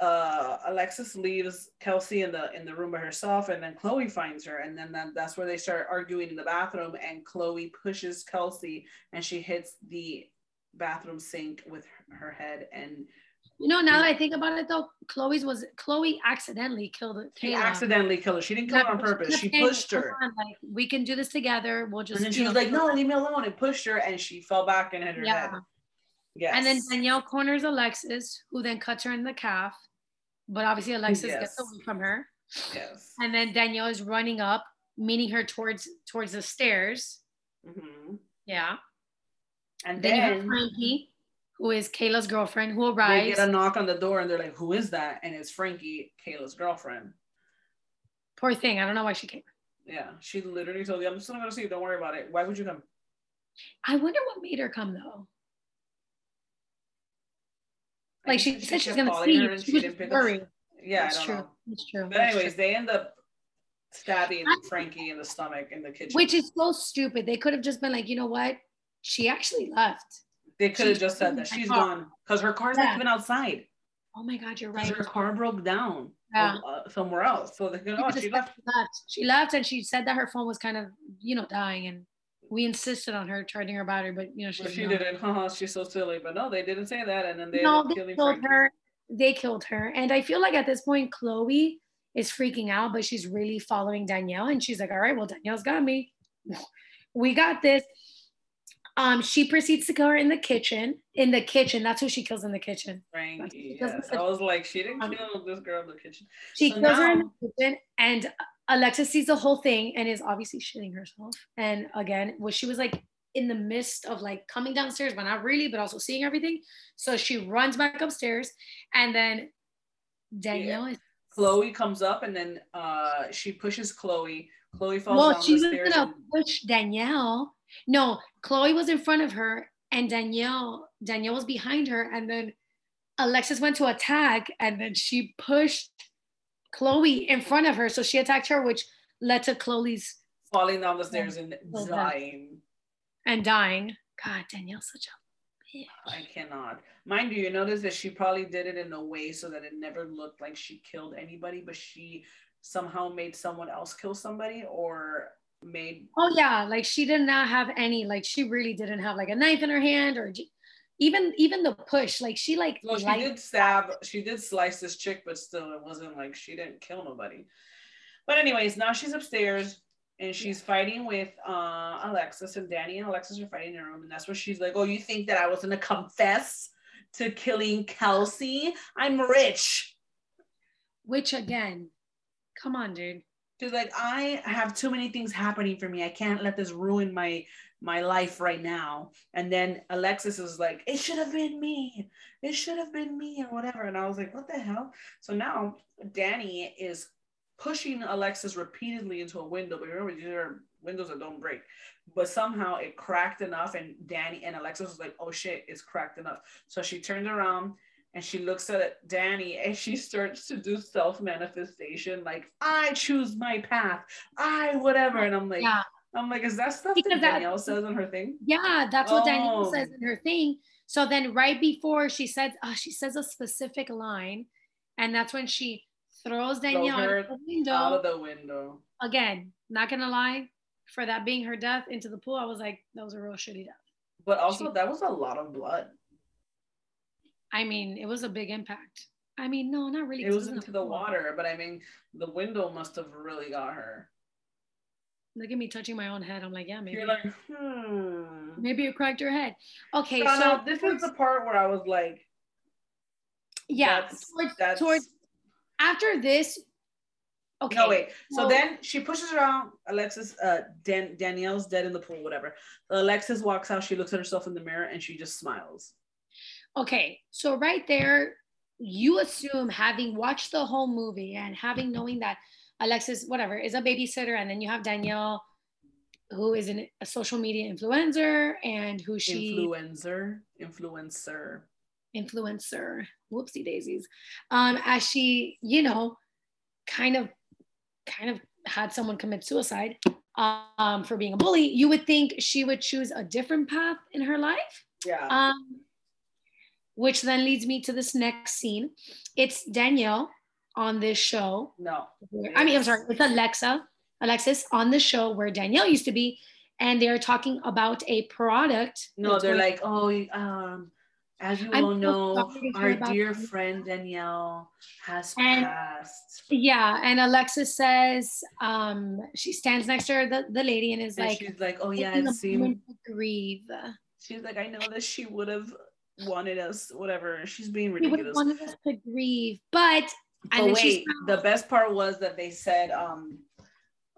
Uh, Alexis leaves Kelsey in the in the room by herself, and then Chloe finds her, and then that, that's where they start arguing in the bathroom. And Chloe pushes Kelsey, and she hits the bathroom sink with her head and you know, now that I think about it though, Chloe's was Chloe accidentally killed Kayla. She accidentally killed her. She didn't kill her on purpose. She pushed her. On, like, we can do this together. We'll just. And then she was like, "No, leave me alone," and pushed her, and she fell back and hit her yeah. head. Yes. And then Danielle corners Alexis, who then cuts her in the calf, but obviously Alexis yes. gets away from her. Yes. And then Danielle is running up, meeting her towards towards the stairs. Mm-hmm. Yeah. And then, then you have Frankie, who is Kayla's girlfriend, who arrives. They get a knock on the door and they're like, "Who is that?" And it's Frankie, Kayla's girlfriend. Poor thing. I don't know why she came. Yeah, she literally told you, "I'm just not gonna see you. Don't worry about it." Why would you come? I wonder what made her come though. Like she, she said she's gonna see you. She, she was worried. Yeah, that's true. Know. That's true. But anyways, they end up stabbing Frankie in the stomach in the kitchen. Which is so stupid. They could have just been like, you know what? She actually left. They could have just said that she's gone because her car's yeah. not even outside. Oh my God, you're right. Her car broke down yeah. uh, somewhere else. So they oh, she left. left. She left and she said that her phone was kind of, you know, dying. And we insisted on her charging her battery, but, you know, she, well, she didn't. [laughs] Haha, she's so silly. But no, they didn't say that. And then they, no, they killed Frankie. her. They killed her. And I feel like at this point, Chloe is freaking out, but she's really following Danielle. And she's like, all right, well, Danielle's got me. [laughs] We got this. Um, she proceeds to kill her in the kitchen. In the kitchen, that's who she kills in the kitchen. Frankie, yes. I was like, she didn't um, kill this girl in the kitchen. She so kills now- her in the kitchen, and Alexa sees the whole thing and is obviously shitting herself. And again, was she was like in the midst of like coming downstairs, but not really, but also seeing everything. So she runs back upstairs, and then Danielle yeah. is. Chloe comes up, and then uh, she pushes Chloe. Chloe falls well, down she was gonna and- push Danielle no, Chloe was in front of her and Danielle, Danielle was behind her. And then Alexis went to attack and then she pushed Chloe in front of her. So she attacked her, which led to Chloe's falling down the stairs oh, and dying. And dying. God, Danielle's such a bitch. I cannot. Mind you, you notice that she probably did it in a way so that it never looked like she killed anybody, but she somehow made someone else kill somebody or made oh yeah like she did not have any like she really didn't have like a knife in her hand or even even the push like she like well she did stab she did slice this chick but still it wasn't like she didn't kill nobody. But anyways now she's upstairs and she's fighting with uh alexis and danny and alexis are fighting in her room and that's where she's like oh you think that i was gonna confess to killing kelsey? I'm rich. Which again come on dude She's like, I have too many things happening for me. I can't let this ruin my my life right now. And then Alexis is like, it should have been me. It should have been me or whatever. And I was like, what the hell? So now Danny is pushing Alexis repeatedly into a window. But remember, these are windows that don't break. But somehow it cracked enough, and Danny and Alexis was like, oh shit, it's cracked enough. So she turned around and she looks at Danny and she starts to do self manifestation, like I choose my path, I whatever, and I'm like, yeah. I'm like, is that stuff because that Danielle says in her thing? Yeah, that's what oh. Danielle says in her thing. So then, right before she says, oh, she says a specific line, and that's when she throws Danielle out, the window. out of the window. Again, not gonna lie, for that being her death into the pool, I was like, that was a real shitty death. But also, she, that was a lot of blood. I mean, it was a big impact. I mean, no, not really. It was into the water, but I mean, the window must have really got her. Look at me touching my own head. I'm like, yeah, maybe. You're like, hmm. Maybe you cracked your head. Okay, so, so now, this is the part where I was like, yeah, that's, towards, that's... towards after this. Okay. No wait. So, so then she pushes around Alexis. Uh, Dan- Danielle's dead in the pool. Whatever. Alexis walks out. She looks at herself in the mirror and she just smiles. Okay, so right there, you assume having watched the whole movie and having knowing that Alexis, whatever, is a babysitter, and then you have Danielle, who is an, a social media influencer, and who she influencer, influencer, influencer. Whoopsie daisies. Um, as she, you know, kind of, kind of had someone commit suicide um, for being a bully, you would think she would choose a different path in her life. Yeah. Um, which then leads me to this next scene. It's Danielle on this show. No. I mean, I'm sorry, it's Alexa, Alexis on the show where Danielle used to be, and they're talking about a product. No, they're like, oh, um, as you I'm all know, our dear friend Danielle has and, passed. Yeah, and Alexis says um, she stands next to her, the, the lady, and is and like, she's like, oh yeah, it seemed grieve. She's like, I know that she would have wanted us, whatever. She's being ridiculous. wanted us to grieve, but and wait, the best part was that they said, um,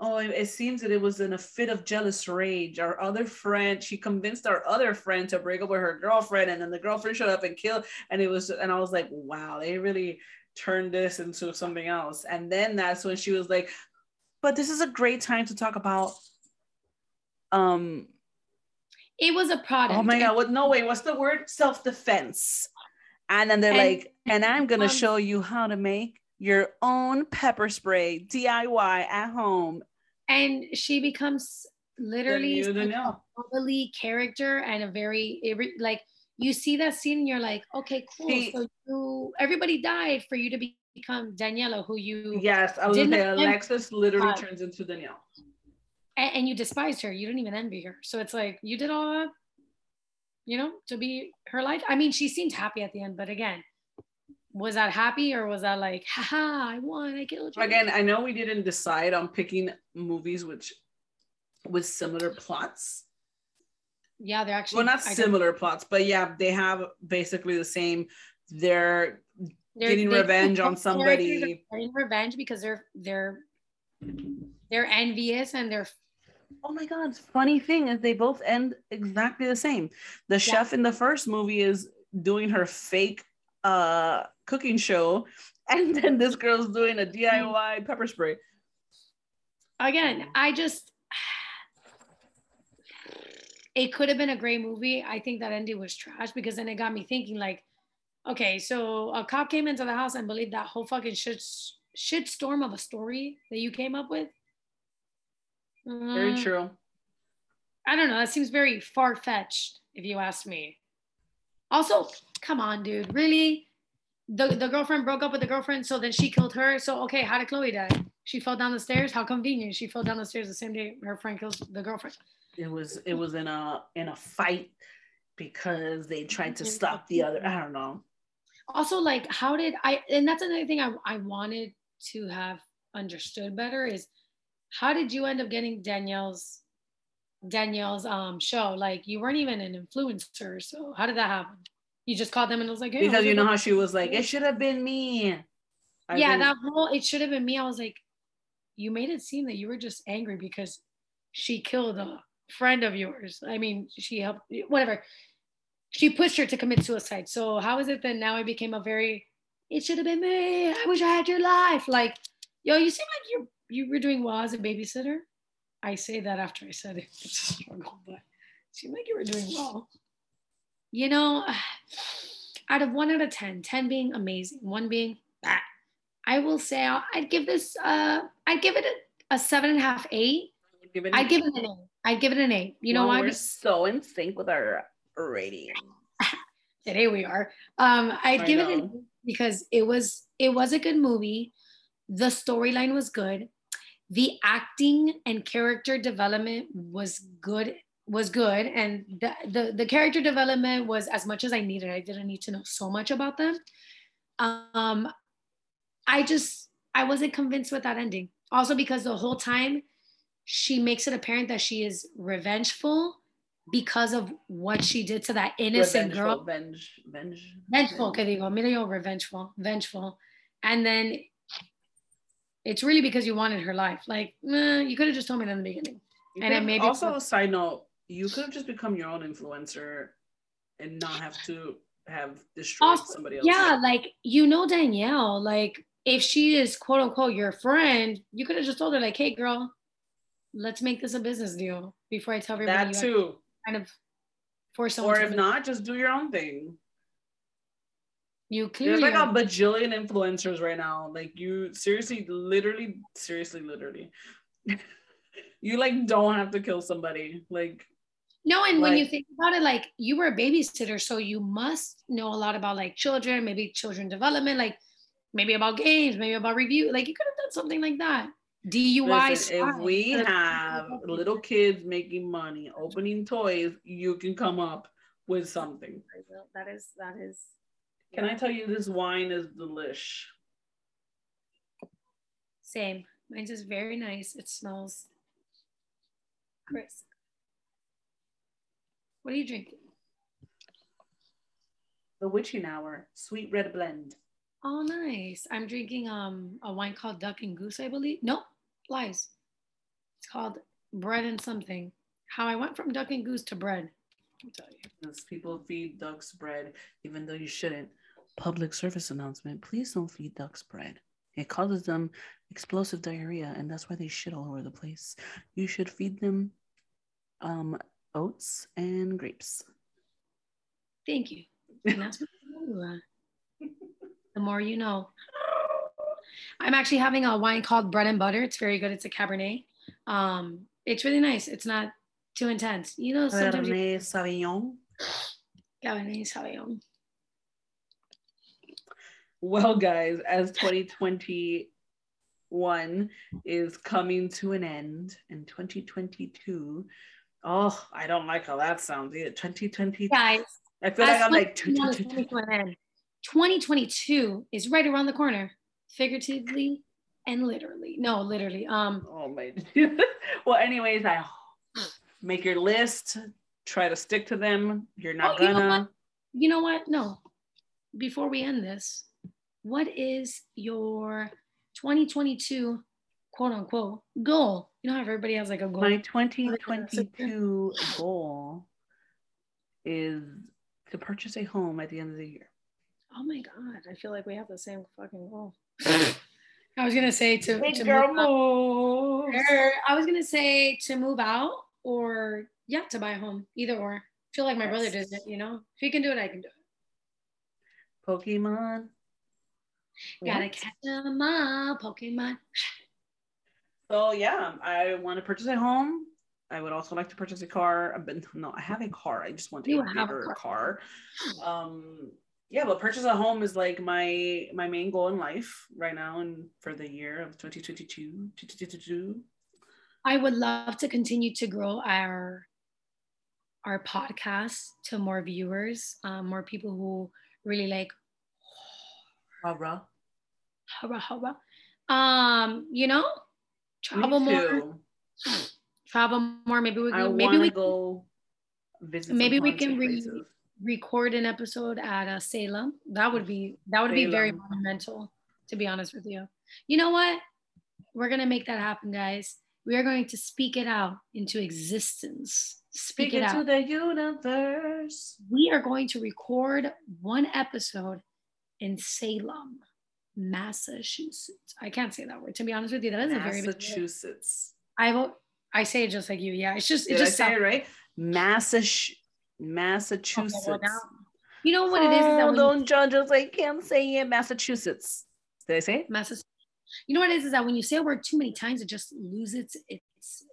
oh, it, it, seems that it was in a fit of jealous rage. Our other friend, she convinced our other friend to break up with her girlfriend, and then the girlfriend showed up and killed. And it was, and I was like, wow, they really turned this into something else. And then that's when she was like, but this is a great time to talk about um it was a product. Oh my god! What? No way. What's the word? Self defense. And then they're and, like, and I'm gonna um, show you how to make your own pepper spray DIY at home. And she becomes literally a bubbly character and a very like you see that scene and you're like, okay, cool. So you, everybody died for you to be, become Daniela, who you Yes, I was gonna Didn't say envy- Alexis literally Uh, turns into Danielle. And, and you despised her. You didn't even envy her. So it's like you did all that, you know, to be her life. I mean, she seemed happy at the end, but again, was that happy or was that like, haha, I won, I killed you? Again, I know we didn't decide on picking movies which with similar plots. yeah, they're actually Well, not I similar plots, but yeah, they have basically the same. They're they're- getting they- revenge on somebody. getting revenge because they're they're they're envious and they're Oh my god, funny thing is they both end exactly the same. The chef in the first movie is doing her fake uh cooking show, [laughs] and then this girl's doing a DIY pepper spray. again, I just it could have been a great movie. I think that ending was trash because then it got me thinking like, okay, so a cop came into the house and believed that whole fucking shit shit storm of a story that you came up with. Very Mm, true. I don't know. That seems very far fetched, if you ask me. Also, come on, dude. Really? The, the girlfriend broke up with the girlfriend, so then she killed her. So, okay, how did Chloe die? She fell down the stairs. How convenient. She fell down the stairs the same day her friend kills the girlfriend. It was it was in a in a fight because they tried to stop the other. I don't know. Also, like, how did I, and that's another thing I, I wanted to have understood better is how did you end up getting Danielle's Danielle's um show? Like, you weren't even an influencer. So, how did that happen? You just called them and it was like, hey, Because you know how she was like, it should have been me. I yeah, think- that whole it should have been me. I was like, you made it seem that you were just angry because she killed a friend of yours. I mean, she helped whatever. She pushed her to commit suicide. So how is it that now it became a very it should have been me. I wish I had your life. Like, yo, you seem like you you were doing well as a babysitter. I say that after I said it. [laughs] It's a struggle, but it seemed like you were doing well. You know, [sighs] out of one out of 10, 10 being amazing, one being bad. I will say I'll- I'd give this uh I'd give it a, a seven and a half, eight. Give I'd give it an eight. I'd give it an eight. You know Well, why? We're so in sync with our rating. [laughs] Today we are. Um, I'd I give it an eight because it was it was a good movie. The storyline was good. The acting and character development was good was good and the, the the character development was as much as I needed. I didn't need to know so much about them. Um I just I wasn't convinced with that ending. Also because the whole time she makes it apparent that she is revengeful because of what she did to that innocent Revengeful, girl. Venge, venge. Vengeful, que digo, mira yo, revengeful, vengeful. And then it's really because you wanted her life. Like, nah, you could have just told me that in the beginning. You And it maybe- also a side note, you could have just become your own influencer and not have to have destroyed Also, somebody else. yeah, like you know Danielle, like if she is quote unquote your friend, you could have just told her, like, hey girl, let's make this a business deal before I tell everybody that too. kind of force someone Or if not, just do your own thing. You There's clearly like a bajillion influencers right now. Like you seriously, literally, seriously, literally. [laughs] you like don't have to kill somebody. Like No, and when you think about it, like you were a babysitter, so you must know a lot about like children, maybe children development, like maybe about games, maybe about review. Like you could have done something like that. DUI. Listen, if we have little kids making money, opening toys, you can come up with something. that is that is. Can I tell you this wine is delish? Same. Mine's is very nice. It smells crisp. What are you drinking? The Witching Hour, sweet red blend. Oh, nice. I'm drinking um a wine called Duck and Goose, I believe. No, lies. It's called Bread and something. How I went from Duck and Goose to bread. I'll tell you. Because people feed ducks bread, even though you shouldn't. Public service announcement: Please don't feed ducks bread. It causes them explosive diarrhea, and that's why they shit all over the place. You should feed them um, oats and grapes. Thank you. And that's what I do, the more you know. I'm actually having a wine called Bread and Butter. It's very good. It's a Cabernet. Um, it's really nice. It's not too intense. You know, sometimes you, Cabernet Sauvignon. Well, guys, as 2021 is coming to an end and 2022, oh, I don't like how that sounds. Either. 2020. Guys, I feel like I'm like 2022 is right around the corner, figuratively and literally. No, literally. Um. Oh my. [laughs] well, anyways, I make your list. Try to stick to them. You're not oh, gonna. You know what? No. Before we end this, what is your 2022 quote unquote goal? You know how everybody has like a goal. My uh, 2022 goal is to purchase a home at the end of the year. Oh my god, I feel like we have the same fucking goal. I was gonna say to, Big to girl move. I was gonna say to move out or yeah, to buy a home. Either or. I feel like my yes. brother does it, you know? If he can do it, I can do it. Pokemon. Gotta catch them all, Pokemon. So yeah, I want to purchase a home. I would also like to purchase a car, but no, I have a car. I just want a bigger a car. car. Um, yeah, but purchase a home is like my my main goal in life right now and for the year of 2022. 2022. I would love to continue to grow our our podcast to more viewers, um, more people who really like horror. Horror, horror. Um, you know, travel more. Travel more. Maybe we can. maybe we go visit. Maybe we can re- record an episode at uh, Salem. That would be that would Salem. be very monumental. To be honest with you, you know what? We're gonna make that happen, guys. We are going to speak it out into existence. Speak, speak it into out. the universe. We are going to record one episode in Salem, Massachusetts. I can't say that word. To be honest with you, that is a very Massachusetts. I will. I say it just like you. Yeah, it's just. Did just I say it right? Massachusetts. Massachusetts. Okay, well you know what it is? don't you, judge us. I can't say it. Massachusetts. Did I say it? Massachusetts. You know what it is? Is that when you say a word too many times, it just loses its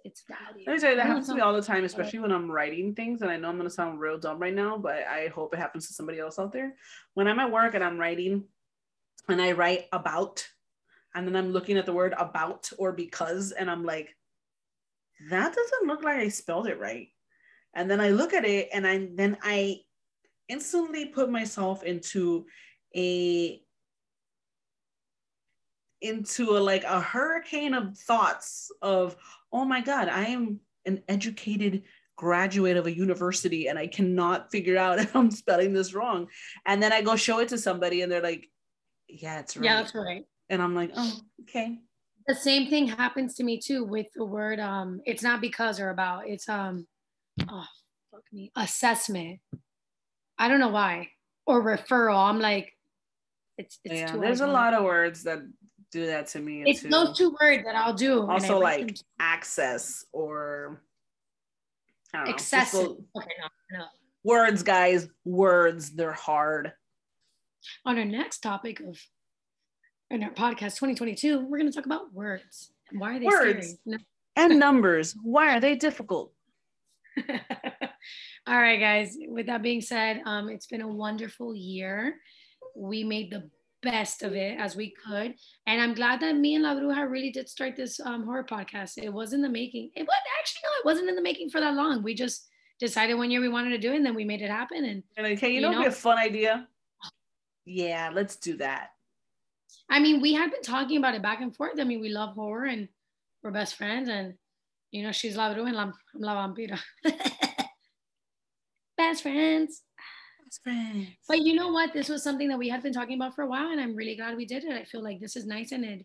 its value. Let me tell you, that happens to me all the time, especially when I'm writing things. And I know I'm going to sound real dumb right now, but I hope it happens to somebody else out there. When I'm at work and I'm writing, and I write about, and then I'm looking at the word about or because, and I'm like, that doesn't look like I spelled it right. And then I look at it and I then I instantly put myself into a into a, like a hurricane of thoughts of oh my god i am an educated graduate of a university and i cannot figure out [laughs] if i'm spelling this wrong. And then i go show it to somebody and they're like yeah it's right. yeah that's right. And i'm like oh okay. The same thing happens to me too with the word um it's not because or about it's um oh fuck me assessment. I don't know why. Or referral. I'm like it's, it's yeah there's a lot of words that do that to me it's too. those two words that i'll do also like access or excessive okay no, no. words guys words they're hard. On our next topic of in our podcast 2022 we're going to talk about words why are they words no. and numbers. Why are they difficult? [laughs] All right guys with that being said um, it's been a wonderful year. We made the best of it as we could. And i'm glad that me and la bruja really did start this um, horror podcast. It was in the making. It was actually no it wasn't in the making for that long. We just decided one year we wanted to do it and then we made it happen. And, and hey you, you know, know be a fun idea. Yeah let's do that. I mean, we had been talking about it back and forth. I mean, we love horror and we're best friends, and you know, she's La Bruja and I'm La Vampira. [laughs] best friends. Best friends. But you know what? This was something that we had been talking about for a while, and I'm really glad we did it. I feel like this is nice, and it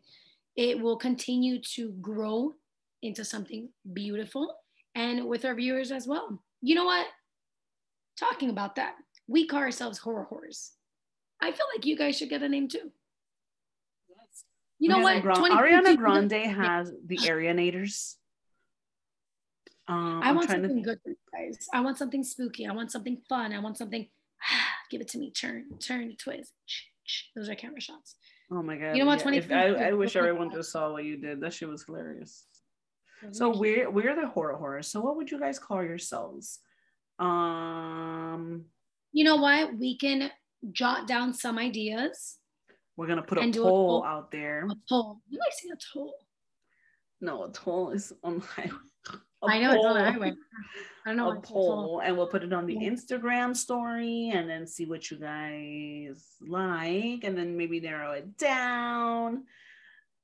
it will continue to grow into something beautiful, and with our viewers as well. You know what? Talking about that, we call ourselves horror horrors. I feel like you guys should get a name too. Yes. You know what? Ariana Grande has the [laughs] Arianators. Um, I want something to... good for you guys. I want something spooky. I want something fun. I want something. Give it to me. Turn, turn, twist. Those are camera shots. Oh my god! You know what? Yeah. If, I, I wish [laughs] everyone just saw what you did. That shit was hilarious. So we're we're the horror horror. So what would you guys call yourselves? Um, you know what? We can jot down some ideas. We're gonna put a poll, a poll, out there. A poll. You like saying a toll? No, a toll is on the highway. [laughs] I know poll. it's on the highway. I don't know. A poll, and we'll put it on the yeah. Instagram story, and then see what you guys like, and then maybe narrow it down.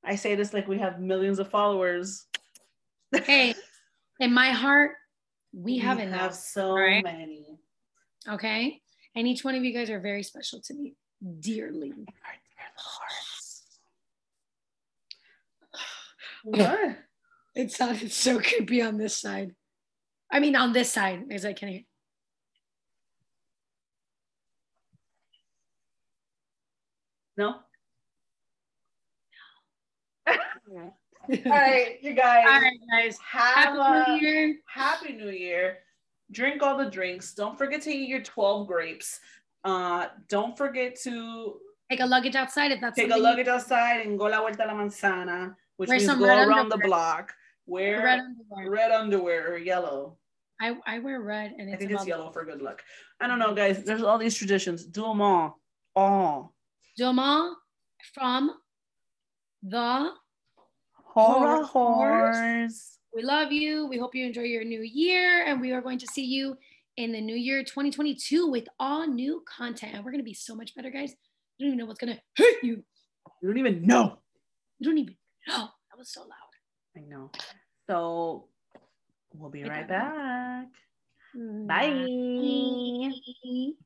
I say this like we have millions of followers. Hey, [laughs] in my heart, we, we have enough. Have so right? many. Okay, and each one of you guys are very special to me, dearly. Our dear hearts. [sighs] What? It sounded so creepy on this side. I mean, on this side, as I can hear. No. All right, you guys. All right, guys. Have happy a New Year. Happy New Year. Drink all the drinks. Don't forget to eat your 12 grapes. Uh, don't forget to take a luggage outside if that's take a luggage outside and go la vuelta a la manzana, which Wear means go around underwear. the block. Wear red underwear. red underwear or yellow. I, I wear red and I think it's yellow for good luck. I don't know, guys. There's all these traditions. Do them all. All. Do them all from the Horror Horse. We love you. We hope you enjoy your new year. And we are going to see you in the new year 2022 with all new content. And we're going to be so much better, guys. You don't even know what's going to hurt you. You don't even know. You don't even know. That was so loud. I know. So we'll be right back. Mm-hmm. Bye. Bye.